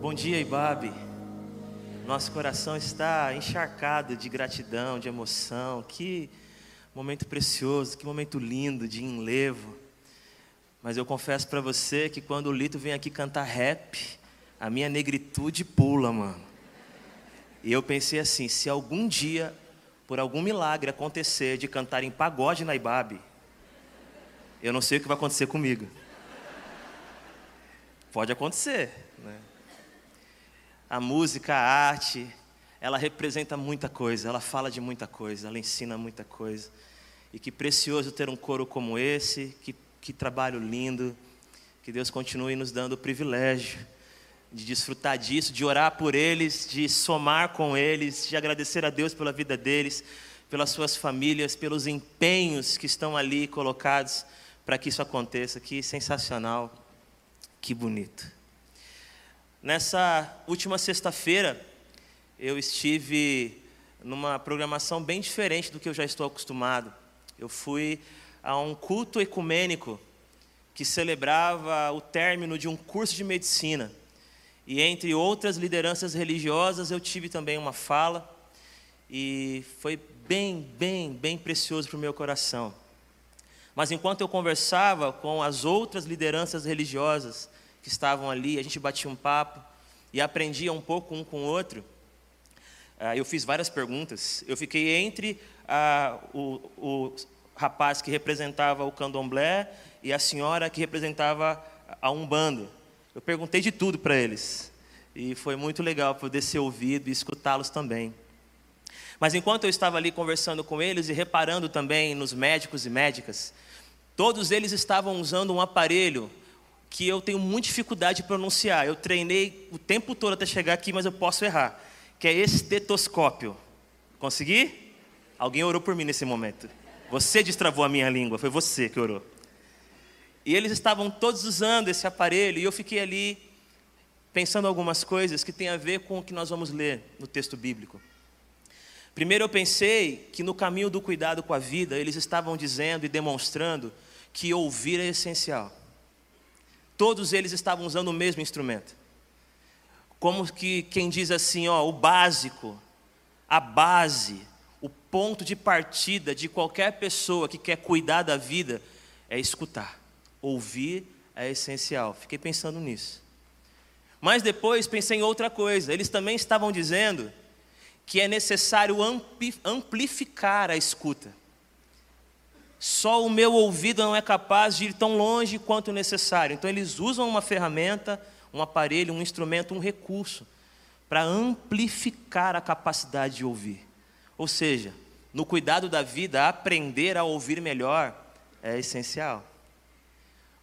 Bom dia, Ibabe. Nosso coração está encharcado de gratidão, de emoção. Que momento precioso, que momento lindo de enlevo. Mas eu confesso para você que quando o Lito vem aqui cantar rap, a minha negritude pula, mano. E eu pensei assim: se algum dia, por algum milagre acontecer de cantar em pagode na Ibabe, eu não sei o que vai acontecer comigo. Pode acontecer, né? A música, a arte, ela representa muita coisa, ela fala de muita coisa, ela ensina muita coisa. E que precioso ter um coro como esse, que, que trabalho lindo, que Deus continue nos dando o privilégio de desfrutar disso, de orar por eles, de somar com eles, de agradecer a Deus pela vida deles, pelas suas famílias, pelos empenhos que estão ali colocados para que isso aconteça. Que sensacional, que bonito. Nessa última sexta-feira, eu estive numa programação bem diferente do que eu já estou acostumado. Eu fui a um culto ecumênico que celebrava o término de um curso de medicina. E entre outras lideranças religiosas, eu tive também uma fala e foi bem, bem, bem precioso para o meu coração. Mas enquanto eu conversava com as outras lideranças religiosas, que estavam ali, a gente batia um papo e aprendia um pouco um com o outro. Ah, eu fiz várias perguntas. Eu fiquei entre ah, o, o rapaz que representava o candomblé e a senhora que representava a Umbanda. Eu perguntei de tudo para eles. E foi muito legal poder ser ouvido e escutá-los também. Mas enquanto eu estava ali conversando com eles e reparando também nos médicos e médicas, todos eles estavam usando um aparelho que eu tenho muita dificuldade de pronunciar. Eu treinei o tempo todo até chegar aqui, mas eu posso errar. Que é estetoscópio. Consegui? Alguém orou por mim nesse momento. Você destravou a minha língua, foi você que orou. E eles estavam todos usando esse aparelho, e eu fiquei ali pensando algumas coisas que têm a ver com o que nós vamos ler no texto bíblico. Primeiro eu pensei que no caminho do cuidado com a vida, eles estavam dizendo e demonstrando que ouvir é essencial. Todos eles estavam usando o mesmo instrumento. Como que quem diz assim, ó, o básico, a base, o ponto de partida de qualquer pessoa que quer cuidar da vida é escutar. Ouvir é essencial. Fiquei pensando nisso. Mas depois pensei em outra coisa. Eles também estavam dizendo que é necessário amplificar a escuta. Só o meu ouvido não é capaz de ir tão longe quanto necessário. Então, eles usam uma ferramenta, um aparelho, um instrumento, um recurso, para amplificar a capacidade de ouvir. Ou seja, no cuidado da vida, aprender a ouvir melhor é essencial.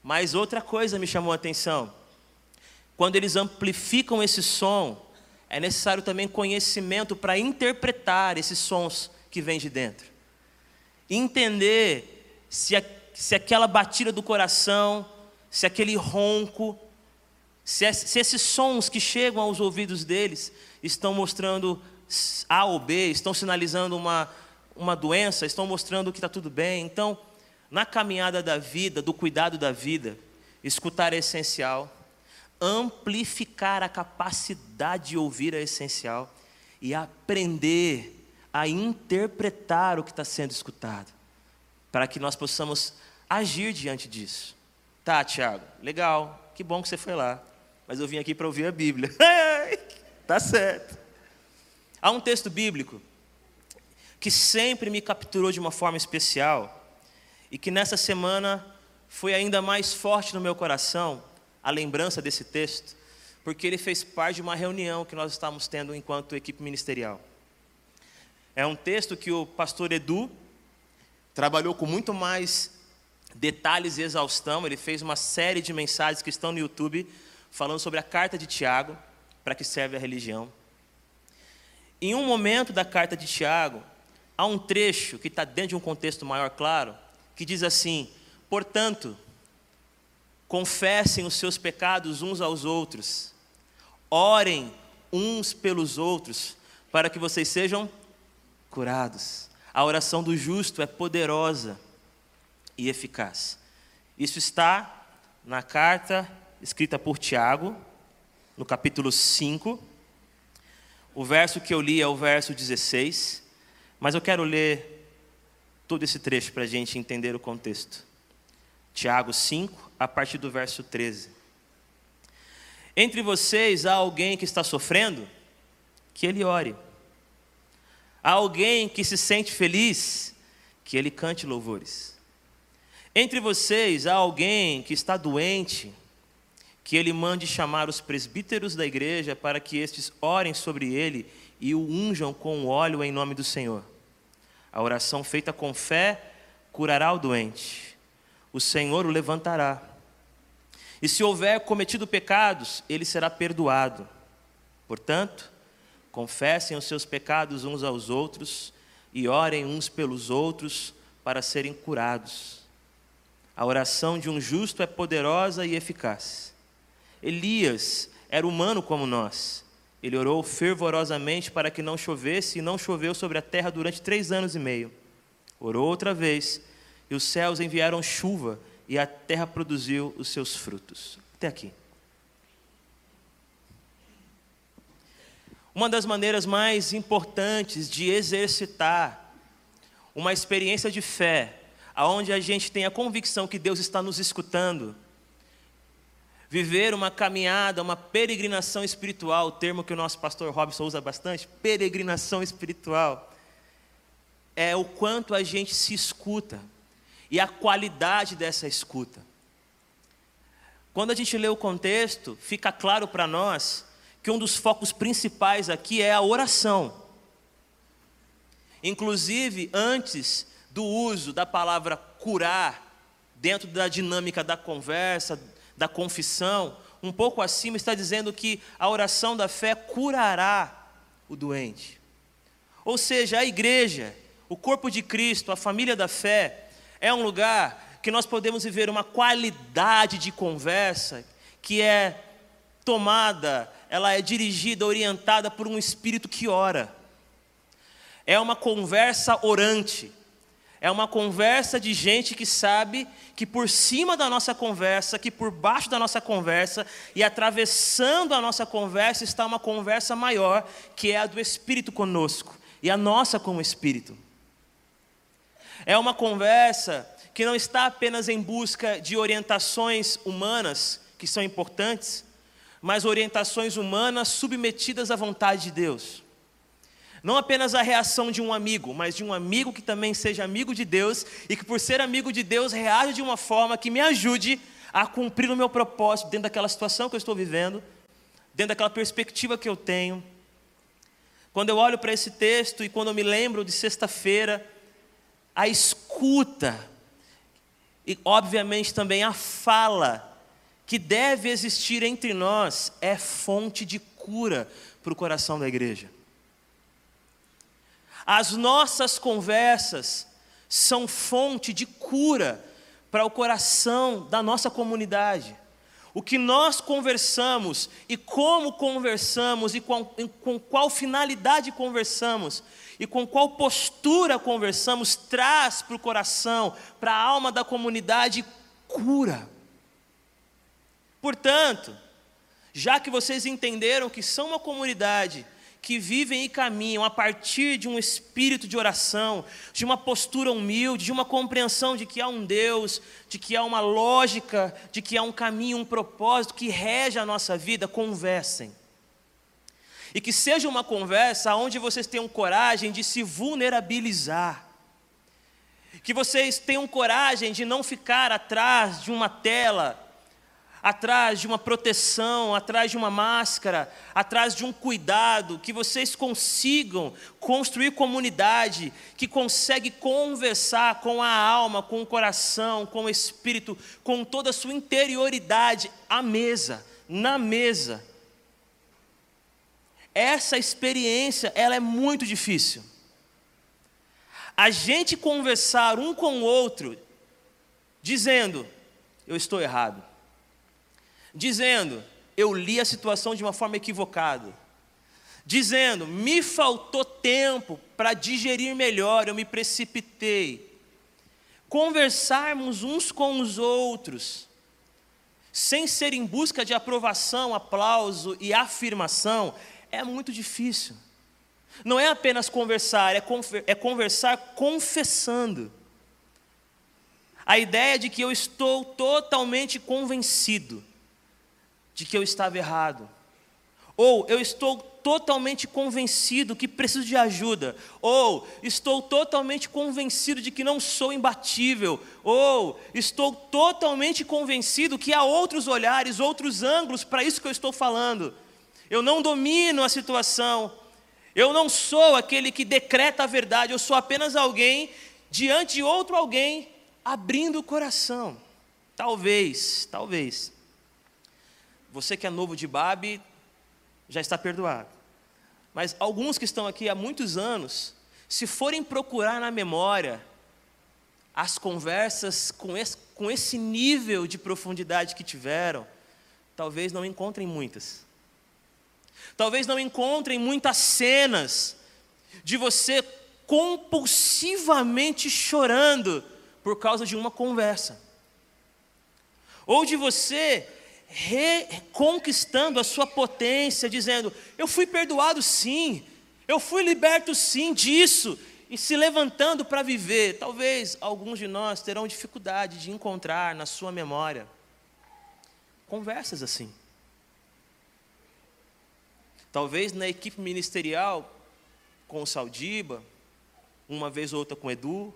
Mas outra coisa me chamou a atenção. Quando eles amplificam esse som, é necessário também conhecimento para interpretar esses sons que vêm de dentro entender se, a, se aquela batida do coração, se aquele ronco, se, se esses sons que chegam aos ouvidos deles estão mostrando A ou B, estão sinalizando uma, uma doença, estão mostrando que está tudo bem. Então, na caminhada da vida, do cuidado da vida, escutar é essencial, amplificar a capacidade de ouvir é essencial e aprender a interpretar o que está sendo escutado, para que nós possamos agir diante disso. Tá, Tiago, legal, que bom que você foi lá, mas eu vim aqui para ouvir a Bíblia. tá certo. Há um texto bíblico que sempre me capturou de uma forma especial e que nessa semana foi ainda mais forte no meu coração a lembrança desse texto, porque ele fez parte de uma reunião que nós estávamos tendo enquanto equipe ministerial. É um texto que o pastor Edu trabalhou com muito mais detalhes e exaustão. Ele fez uma série de mensagens que estão no YouTube falando sobre a carta de Tiago, para que serve a religião. Em um momento da carta de Tiago, há um trecho que está dentro de um contexto maior, claro, que diz assim: Portanto, confessem os seus pecados uns aos outros, orem uns pelos outros, para que vocês sejam curados. A oração do justo é poderosa e eficaz. Isso está na carta escrita por Tiago, no capítulo 5. O verso que eu li é o verso 16, mas eu quero ler todo esse trecho para a gente entender o contexto. Tiago 5, a partir do verso 13. Entre vocês há alguém que está sofrendo? Que ele ore. Há alguém que se sente feliz? Que ele cante louvores. Entre vocês há alguém que está doente? Que ele mande chamar os presbíteros da igreja para que estes orem sobre ele e o unjam com óleo em nome do Senhor. A oração feita com fé curará o doente. O Senhor o levantará. E se houver cometido pecados, ele será perdoado. Portanto, confessem os seus pecados uns aos outros e orem uns pelos outros para serem curados. A oração de um justo é poderosa e eficaz. Elias era humano como nós. Ele orou fervorosamente para que não chovesse e não choveu sobre a terra durante três anos e meio. Orou outra vez e os céus enviaram chuva e a terra produziu os seus frutos. Até aqui. Uma das maneiras mais importantes de exercitar uma experiência de fé, aonde a gente tem a convicção que Deus está nos escutando, viver uma caminhada, uma peregrinação espiritual, o termo que o nosso pastor Robson usa bastante, peregrinação espiritual, é o quanto a gente se escuta e a qualidade dessa escuta. Quando a gente lê o contexto, fica claro para nós que um dos focos principais aqui é a oração. Inclusive, antes do uso da palavra curar, dentro da dinâmica da conversa, da confissão, um pouco acima está dizendo que a oração da fé curará o doente. Ou seja, a igreja, o corpo de Cristo, a família da fé, é um lugar que nós podemos viver uma qualidade de conversa que é tomada, ela é dirigida, orientada por um espírito que ora. É uma conversa orante. É uma conversa de gente que sabe que por cima da nossa conversa, que por baixo da nossa conversa e atravessando a nossa conversa está uma conversa maior, que é a do Espírito conosco e a nossa com o Espírito. É uma conversa que não está apenas em busca de orientações humanas, que são importantes, mas orientações humanas submetidas à vontade de Deus. Não apenas a reação de um amigo, mas de um amigo que também seja amigo de Deus e que, por ser amigo de Deus, reaja de uma forma que me ajude a cumprir o meu propósito dentro daquela situação que eu estou vivendo, dentro daquela perspectiva que eu tenho. Quando eu olho para esse texto e quando eu me lembro de sexta-feira, a escuta e, obviamente, também a fala que deve existir entre nós é fonte de cura para o coração da igreja. As nossas conversas são fonte de cura para o coração da nossa comunidade. O que nós conversamos e como conversamos e com, com qual finalidade conversamos e com qual postura conversamos, traz para o coração, para a alma da comunidade, cura. Portanto, já que vocês entenderam que são uma comunidade que vivem e caminham a partir de um espírito de oração, de uma postura humilde, de uma compreensão de que há um Deus, de que há uma lógica, de que há um caminho, um propósito que rege a nossa vida, conversem. E que seja uma conversa onde vocês tenham coragem de se vulnerabilizar. Que vocês tenham coragem de não ficar atrás de uma tela, atrás de uma proteção, atrás de uma máscara, atrás de um cuidado, que vocês consigam construir comunidade que consegue conversar com a alma, com o coração, com o espírito, com toda a sua interioridade à mesa, na mesa essa experiência, ela é muito difícil. A gente conversar um com o outro, dizendo, eu estou errado. Dizendo, eu li a situação de uma forma equivocada. Dizendo, me faltou tempo para digerir melhor, eu me precipitei. Conversarmos uns com os outros, sem ser em busca de aprovação, aplauso e afirmação, é muito difícil. Não é apenas conversar, é, é conversar confessando. A ideia de que eu estou totalmente convencido de que eu estava errado, ou eu estou totalmente convencido que preciso de ajuda, ou estou totalmente convencido de que não sou imbatível, ou estou totalmente convencido que há outros olhares, outros ângulos para isso que eu estou falando. Eu não domino a situação, eu não sou aquele que decreta a verdade, eu sou apenas alguém diante de outro alguém abrindo o coração. Talvez, talvez. Você que é novo de Babe, já está perdoado. Mas alguns que estão aqui há muitos anos, se forem procurar na memória as conversas com esse, com esse nível de profundidade que tiveram, talvez não encontrem muitas. Talvez não encontrem muitas cenas de você compulsivamente chorando por causa de uma conversa. Ou de você reconquistando a sua potência, dizendo: Eu fui perdoado sim, eu fui liberto sim disso, e se levantando para viver. Talvez alguns de nós terão dificuldade de encontrar na sua memória conversas assim. Talvez na equipe ministerial, com o Saldiba, uma vez ou outra com o Edu,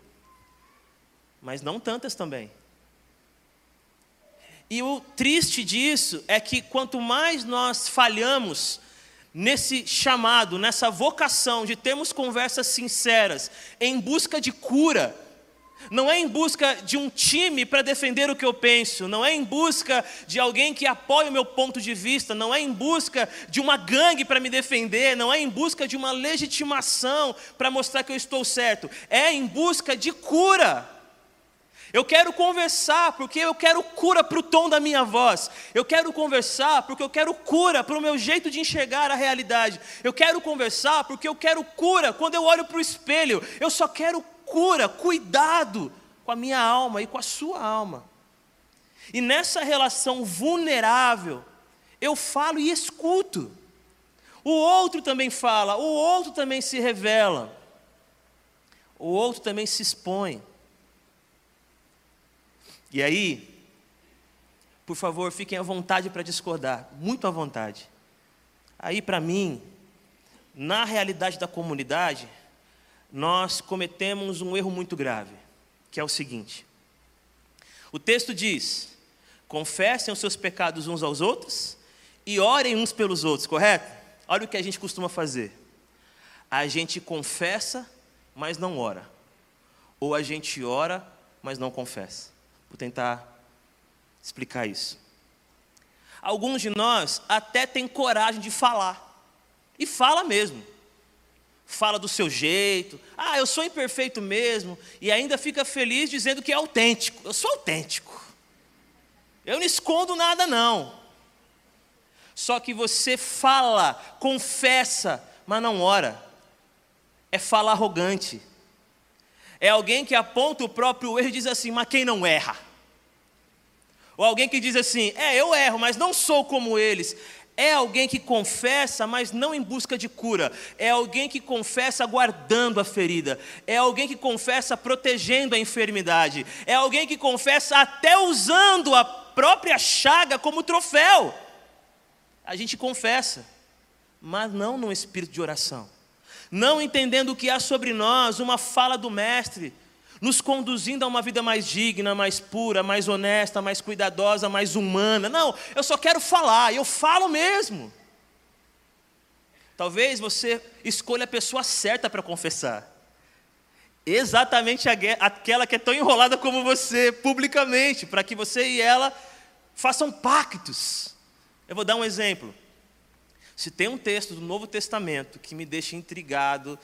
mas não tantas também. E o triste disso é que quanto mais nós falhamos nesse chamado, nessa vocação de termos conversas sinceras, em busca de cura, não é em busca de um time para defender o que eu penso, não é em busca de alguém que apoie o meu ponto de vista, não é em busca de uma gangue para me defender, não é em busca de uma legitimação para mostrar que eu estou certo, é em busca de cura. Eu quero conversar porque eu quero cura para o tom da minha voz. Eu quero conversar porque eu quero cura para o meu jeito de enxergar a realidade. Eu quero conversar porque eu quero cura quando eu olho para o espelho. Eu só quero cura, cuidado com a minha alma e com a sua alma. E nessa relação vulnerável, eu falo e escuto. O outro também fala, o outro também se revela. O outro também se expõe. E aí, por favor, fiquem à vontade para discordar, muito à vontade. Aí, para mim, na realidade da comunidade, nós cometemos um erro muito grave, que é o seguinte: o texto diz: confessem os seus pecados uns aos outros e orem uns pelos outros, correto? Olha o que a gente costuma fazer. A gente confessa, mas não ora. Ou a gente ora, mas não confessa. Vou tentar explicar isso. Alguns de nós até têm coragem de falar, e fala mesmo. Fala do seu jeito, ah, eu sou imperfeito mesmo, e ainda fica feliz dizendo que é autêntico. Eu sou autêntico. Eu não escondo nada, não. Só que você fala, confessa, mas não ora. É fala arrogante é alguém que aponta o próprio erro e diz assim, mas quem não erra? Ou alguém que diz assim, é, eu erro, mas não sou como eles. É alguém que confessa, mas não em busca de cura. É alguém que confessa guardando a ferida. É alguém que confessa protegendo a enfermidade. É alguém que confessa até usando a própria chaga como troféu. A gente confessa, mas não no espírito de oração não entendendo que há sobre nós, uma fala do Mestre, nos conduzindo a uma vida mais digna, mais pura, mais honesta, mais cuidadosa, mais humana. Não, eu só quero falar, eu falo mesmo. Talvez você escolha a pessoa certa para confessar. Exatamente aquela que é tão enrolada como você, publicamente, para que você e ela façam pactos. Eu vou dar um exemplo. Se tem um texto do Novo Testamento que me deixa intrigado,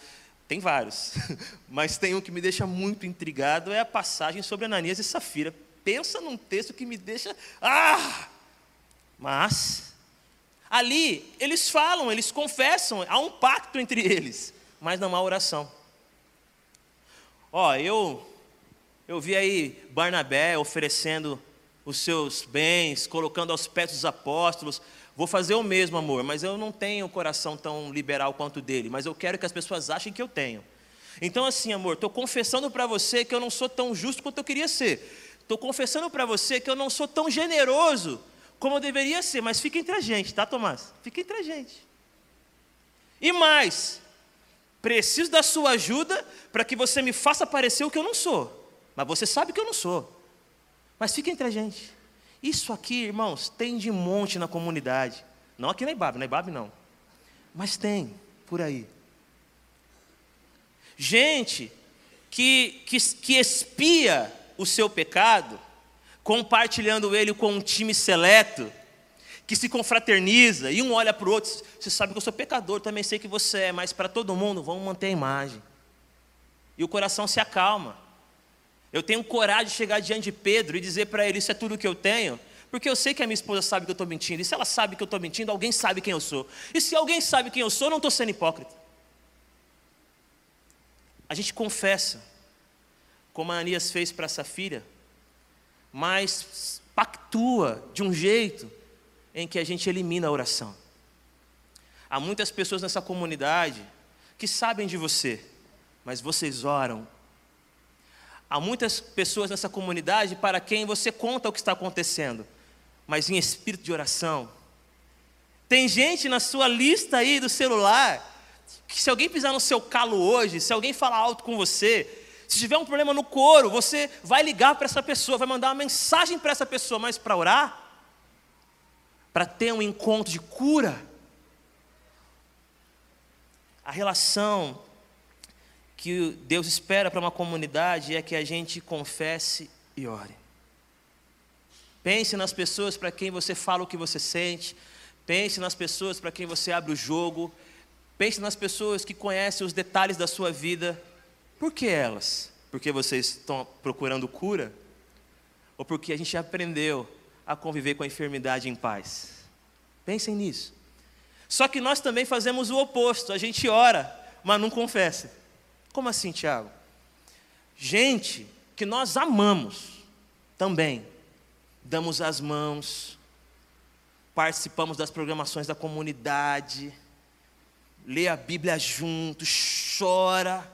tem vários, mas tem um que me deixa muito intrigado, é a passagem sobre Ananias e Safira. Pensa num texto que me deixa. Ah! Mas, ali, eles falam, eles confessam, há um pacto entre eles, mas não há oração. Ó, eu, eu vi aí Barnabé oferecendo os seus bens, colocando aos pés dos apóstolos. Vou fazer o mesmo, amor, mas eu não tenho o coração tão liberal quanto dele, mas eu quero que as pessoas achem que eu tenho. Então, assim, amor, estou confessando para você que eu não sou tão justo quanto eu queria ser. Estou confessando para você que eu não sou tão generoso como eu deveria ser, mas fica entre a gente, tá, Tomás? Fica entre a gente. E mais, preciso da sua ajuda para que você me faça parecer o que eu não sou. Mas você sabe que eu não sou. Mas fica entre a gente. Isso aqui, irmãos, tem de monte na comunidade. Não aqui na Ibabe, na Ibabe não. Mas tem por aí. Gente que, que, que espia o seu pecado, compartilhando ele com um time seleto, que se confraterniza, e um olha para o outro, você sabe que eu sou pecador, também sei que você é, mas para todo mundo, vamos manter a imagem. E o coração se acalma. Eu tenho coragem de chegar diante de Pedro e dizer para ele: Isso é tudo que eu tenho, porque eu sei que a minha esposa sabe que eu estou mentindo. E se ela sabe que eu estou mentindo, alguém sabe quem eu sou. E se alguém sabe quem eu sou, eu não estou sendo hipócrita. A gente confessa, como a Ananias fez para Safira, mas pactua de um jeito em que a gente elimina a oração. Há muitas pessoas nessa comunidade que sabem de você, mas vocês oram Há muitas pessoas nessa comunidade para quem você conta o que está acontecendo, mas em espírito de oração. Tem gente na sua lista aí do celular que se alguém pisar no seu calo hoje, se alguém falar alto com você, se tiver um problema no couro, você vai ligar para essa pessoa, vai mandar uma mensagem para essa pessoa, mas para orar, para ter um encontro de cura. A relação que Deus espera para uma comunidade é que a gente confesse e ore. Pense nas pessoas para quem você fala o que você sente. Pense nas pessoas para quem você abre o jogo. Pense nas pessoas que conhecem os detalhes da sua vida. Por que elas? Porque vocês estão procurando cura? Ou porque a gente aprendeu a conviver com a enfermidade em paz? Pensem nisso. Só que nós também fazemos o oposto. A gente ora, mas não confessa. Como assim, Tiago? Gente que nós amamos também, damos as mãos, participamos das programações da comunidade, lê a Bíblia junto, chora,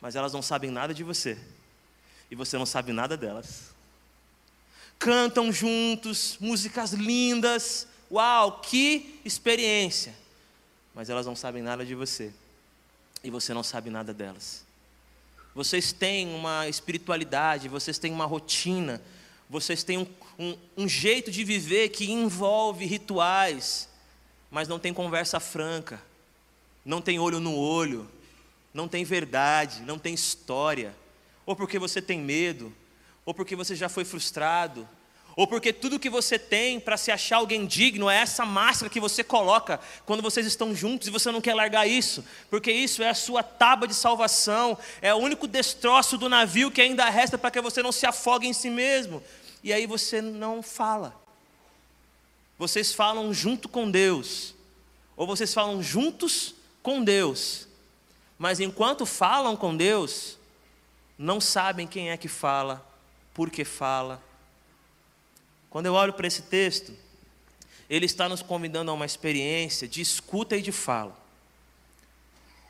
mas elas não sabem nada de você, e você não sabe nada delas. Cantam juntos, músicas lindas, uau, que experiência, mas elas não sabem nada de você e você não sabe nada delas. Vocês têm uma espiritualidade, vocês têm uma rotina, vocês têm um, um, um jeito de viver que envolve rituais, mas não tem conversa franca, não tem olho no olho, não tem verdade, não tem história, ou porque você tem medo, ou porque você já foi frustrado, ou porque tudo que você tem para se achar alguém digno é essa máscara que você coloca quando vocês estão juntos e você não quer largar isso, porque isso é a sua tábua de salvação, é o único destroço do navio que ainda resta para que você não se afogue em si mesmo. E aí você não fala. Vocês falam junto com Deus, ou vocês falam juntos com Deus, mas enquanto falam com Deus, não sabem quem é que fala, por que fala quando eu olho para esse texto, ele está nos convidando a uma experiência de escuta e de fala.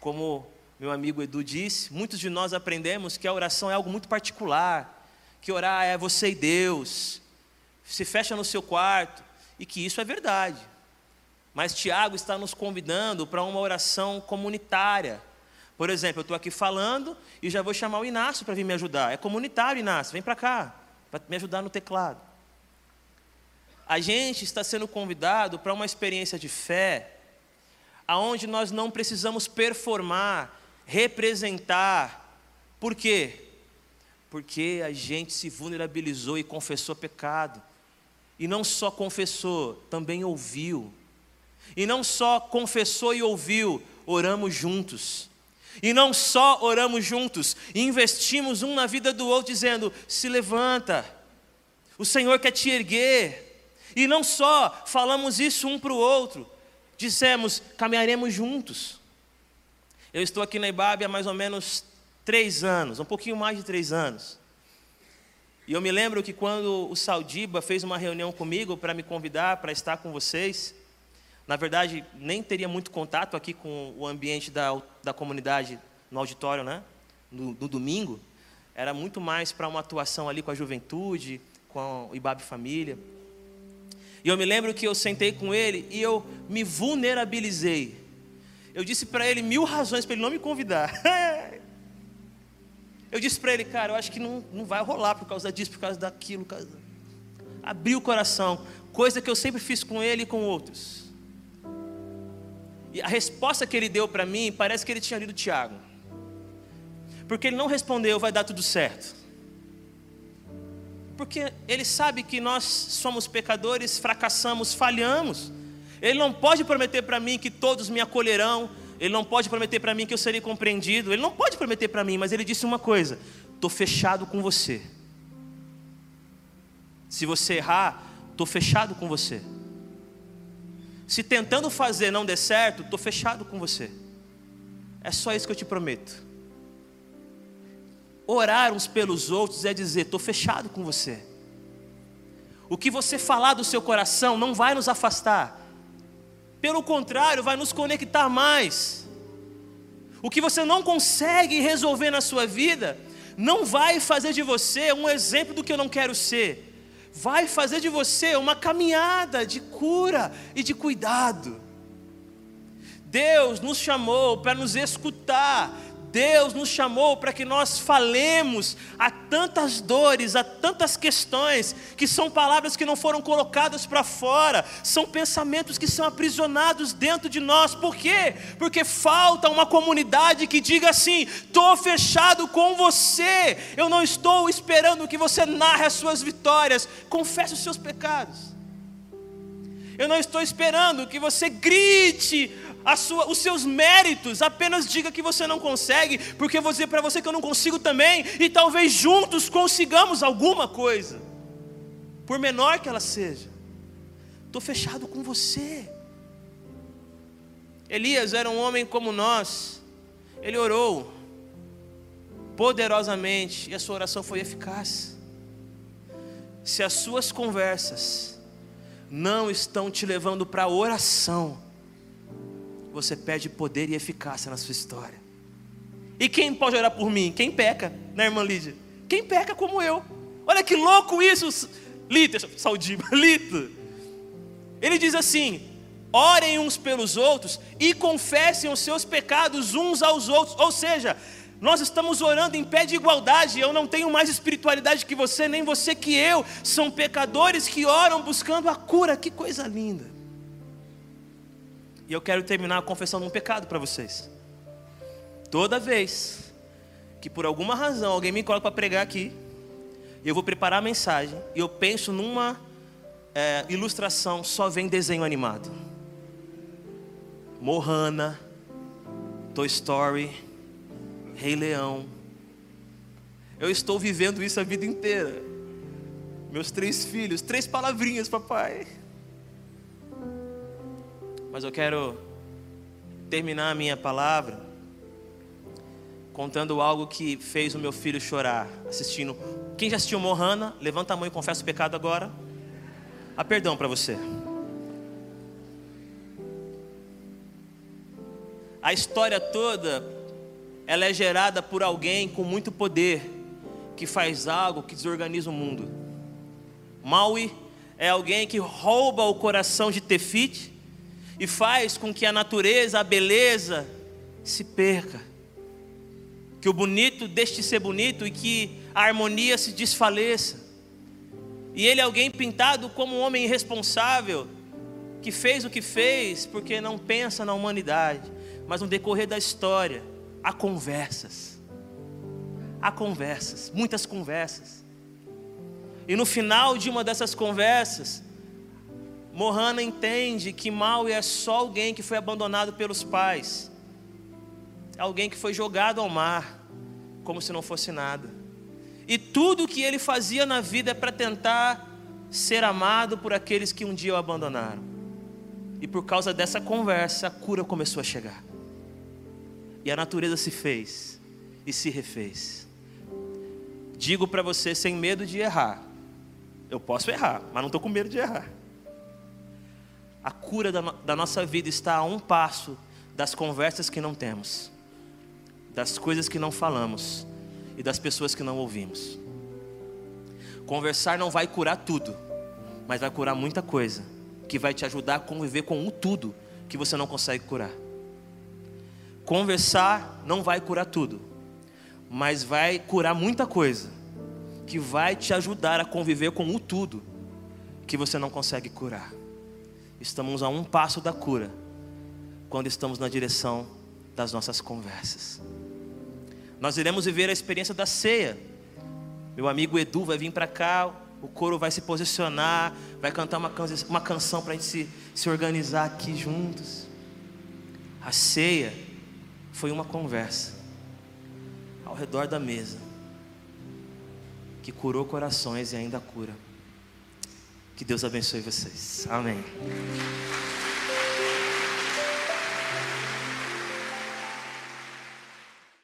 Como meu amigo Edu disse, muitos de nós aprendemos que a oração é algo muito particular, que orar é você e Deus, se fecha no seu quarto, e que isso é verdade. Mas Tiago está nos convidando para uma oração comunitária. Por exemplo, eu estou aqui falando e já vou chamar o Inácio para vir me ajudar. É comunitário, Inácio, vem para cá, para me ajudar no teclado a gente está sendo convidado para uma experiência de fé, aonde nós não precisamos performar, representar. Por quê? Porque a gente se vulnerabilizou e confessou pecado. E não só confessou, também ouviu. E não só confessou e ouviu, oramos juntos. E não só oramos juntos, investimos um na vida do outro, dizendo: se levanta, o Senhor quer te erguer. E não só falamos isso um para o outro, dissemos, caminharemos juntos. Eu estou aqui na Ibabe há mais ou menos três anos, um pouquinho mais de três anos. E eu me lembro que quando o Saldiba fez uma reunião comigo para me convidar para estar com vocês, na verdade, nem teria muito contato aqui com o ambiente da, da comunidade no auditório, né? No, no domingo. Era muito mais para uma atuação ali com a juventude, com o Ibabe Família. E eu me lembro que eu sentei com ele e eu me vulnerabilizei. Eu disse para ele mil razões para ele não me convidar. eu disse para ele, cara, eu acho que não, não vai rolar por causa disso, por causa daquilo. Causa... Abri o coração, coisa que eu sempre fiz com ele e com outros. E a resposta que ele deu para mim parece que ele tinha lido Tiago. Porque ele não respondeu, vai dar tudo certo. Porque ele sabe que nós somos pecadores, fracassamos, falhamos. Ele não pode prometer para mim que todos me acolherão. Ele não pode prometer para mim que eu serei compreendido. Ele não pode prometer para mim, mas ele disse uma coisa: estou fechado com você. Se você errar, estou fechado com você. Se tentando fazer não der certo, estou fechado com você. É só isso que eu te prometo. Orar uns pelos outros é dizer: estou fechado com você. O que você falar do seu coração não vai nos afastar, pelo contrário, vai nos conectar mais. O que você não consegue resolver na sua vida, não vai fazer de você um exemplo do que eu não quero ser, vai fazer de você uma caminhada de cura e de cuidado. Deus nos chamou para nos escutar, Deus nos chamou para que nós falemos a tantas dores, a tantas questões, que são palavras que não foram colocadas para fora, são pensamentos que são aprisionados dentro de nós. Por quê? Porque falta uma comunidade que diga assim: estou fechado com você, eu não estou esperando que você narre as suas vitórias, confesse os seus pecados. Eu não estou esperando que você grite sua, os seus méritos, apenas diga que você não consegue, porque dizer para você que eu não consigo também, e talvez juntos consigamos alguma coisa, por menor que ela seja. Estou fechado com você. Elias era um homem como nós, ele orou poderosamente e a sua oração foi eficaz. Se as suas conversas não estão te levando para a oração, você perde poder e eficácia na sua história. E quem pode orar por mim? Quem peca, né, irmã Lídia? Quem peca como eu. Olha que louco isso, Lito, Saudiba, Lito. Ele diz assim: orem uns pelos outros e confessem os seus pecados uns aos outros. Ou seja, nós estamos orando em pé de igualdade. Eu não tenho mais espiritualidade que você, nem você que eu. São pecadores que oram buscando a cura. Que coisa linda. E eu quero terminar confessando um pecado para vocês. Toda vez que por alguma razão alguém me coloca para pregar aqui, eu vou preparar a mensagem e eu penso numa é, ilustração, só vem desenho animado. Mohana, Toy Story, Rei Leão. Eu estou vivendo isso a vida inteira. Meus três filhos, três palavrinhas, papai. Mas eu quero terminar a minha palavra contando algo que fez o meu filho chorar, assistindo. Quem já assistiu Mohana, levanta a mão e confessa o pecado agora. Há perdão para você. A história toda, ela é gerada por alguém com muito poder, que faz algo que desorganiza o mundo. Maui é alguém que rouba o coração de Tefite e faz com que a natureza, a beleza se perca. Que o bonito deixe de ser bonito e que a harmonia se desfaleça. E ele é alguém pintado como um homem irresponsável, que fez o que fez porque não pensa na humanidade. Mas no decorrer da história, há conversas. Há conversas, muitas conversas. E no final de uma dessas conversas, Mohana entende que mal é só alguém que foi abandonado pelos pais, alguém que foi jogado ao mar, como se não fosse nada. E tudo o que ele fazia na vida é para tentar ser amado por aqueles que um dia o abandonaram. E por causa dessa conversa, a cura começou a chegar. E a natureza se fez e se refez. digo para você sem medo de errar. Eu posso errar, mas não estou com medo de errar. A cura da, da nossa vida está a um passo das conversas que não temos, das coisas que não falamos e das pessoas que não ouvimos. Conversar não vai curar tudo, mas vai curar muita coisa, que vai te ajudar a conviver com o tudo que você não consegue curar. Conversar não vai curar tudo, mas vai curar muita coisa, que vai te ajudar a conviver com o tudo que você não consegue curar. Estamos a um passo da cura quando estamos na direção das nossas conversas. Nós iremos viver a experiência da ceia. Meu amigo Edu vai vir para cá, o coro vai se posicionar, vai cantar uma, canção, para a gente se, se organizar aqui juntos. A ceia foi uma conversa ao redor da mesa que curou corações e ainda cura. Que Deus abençoe vocês. Amém.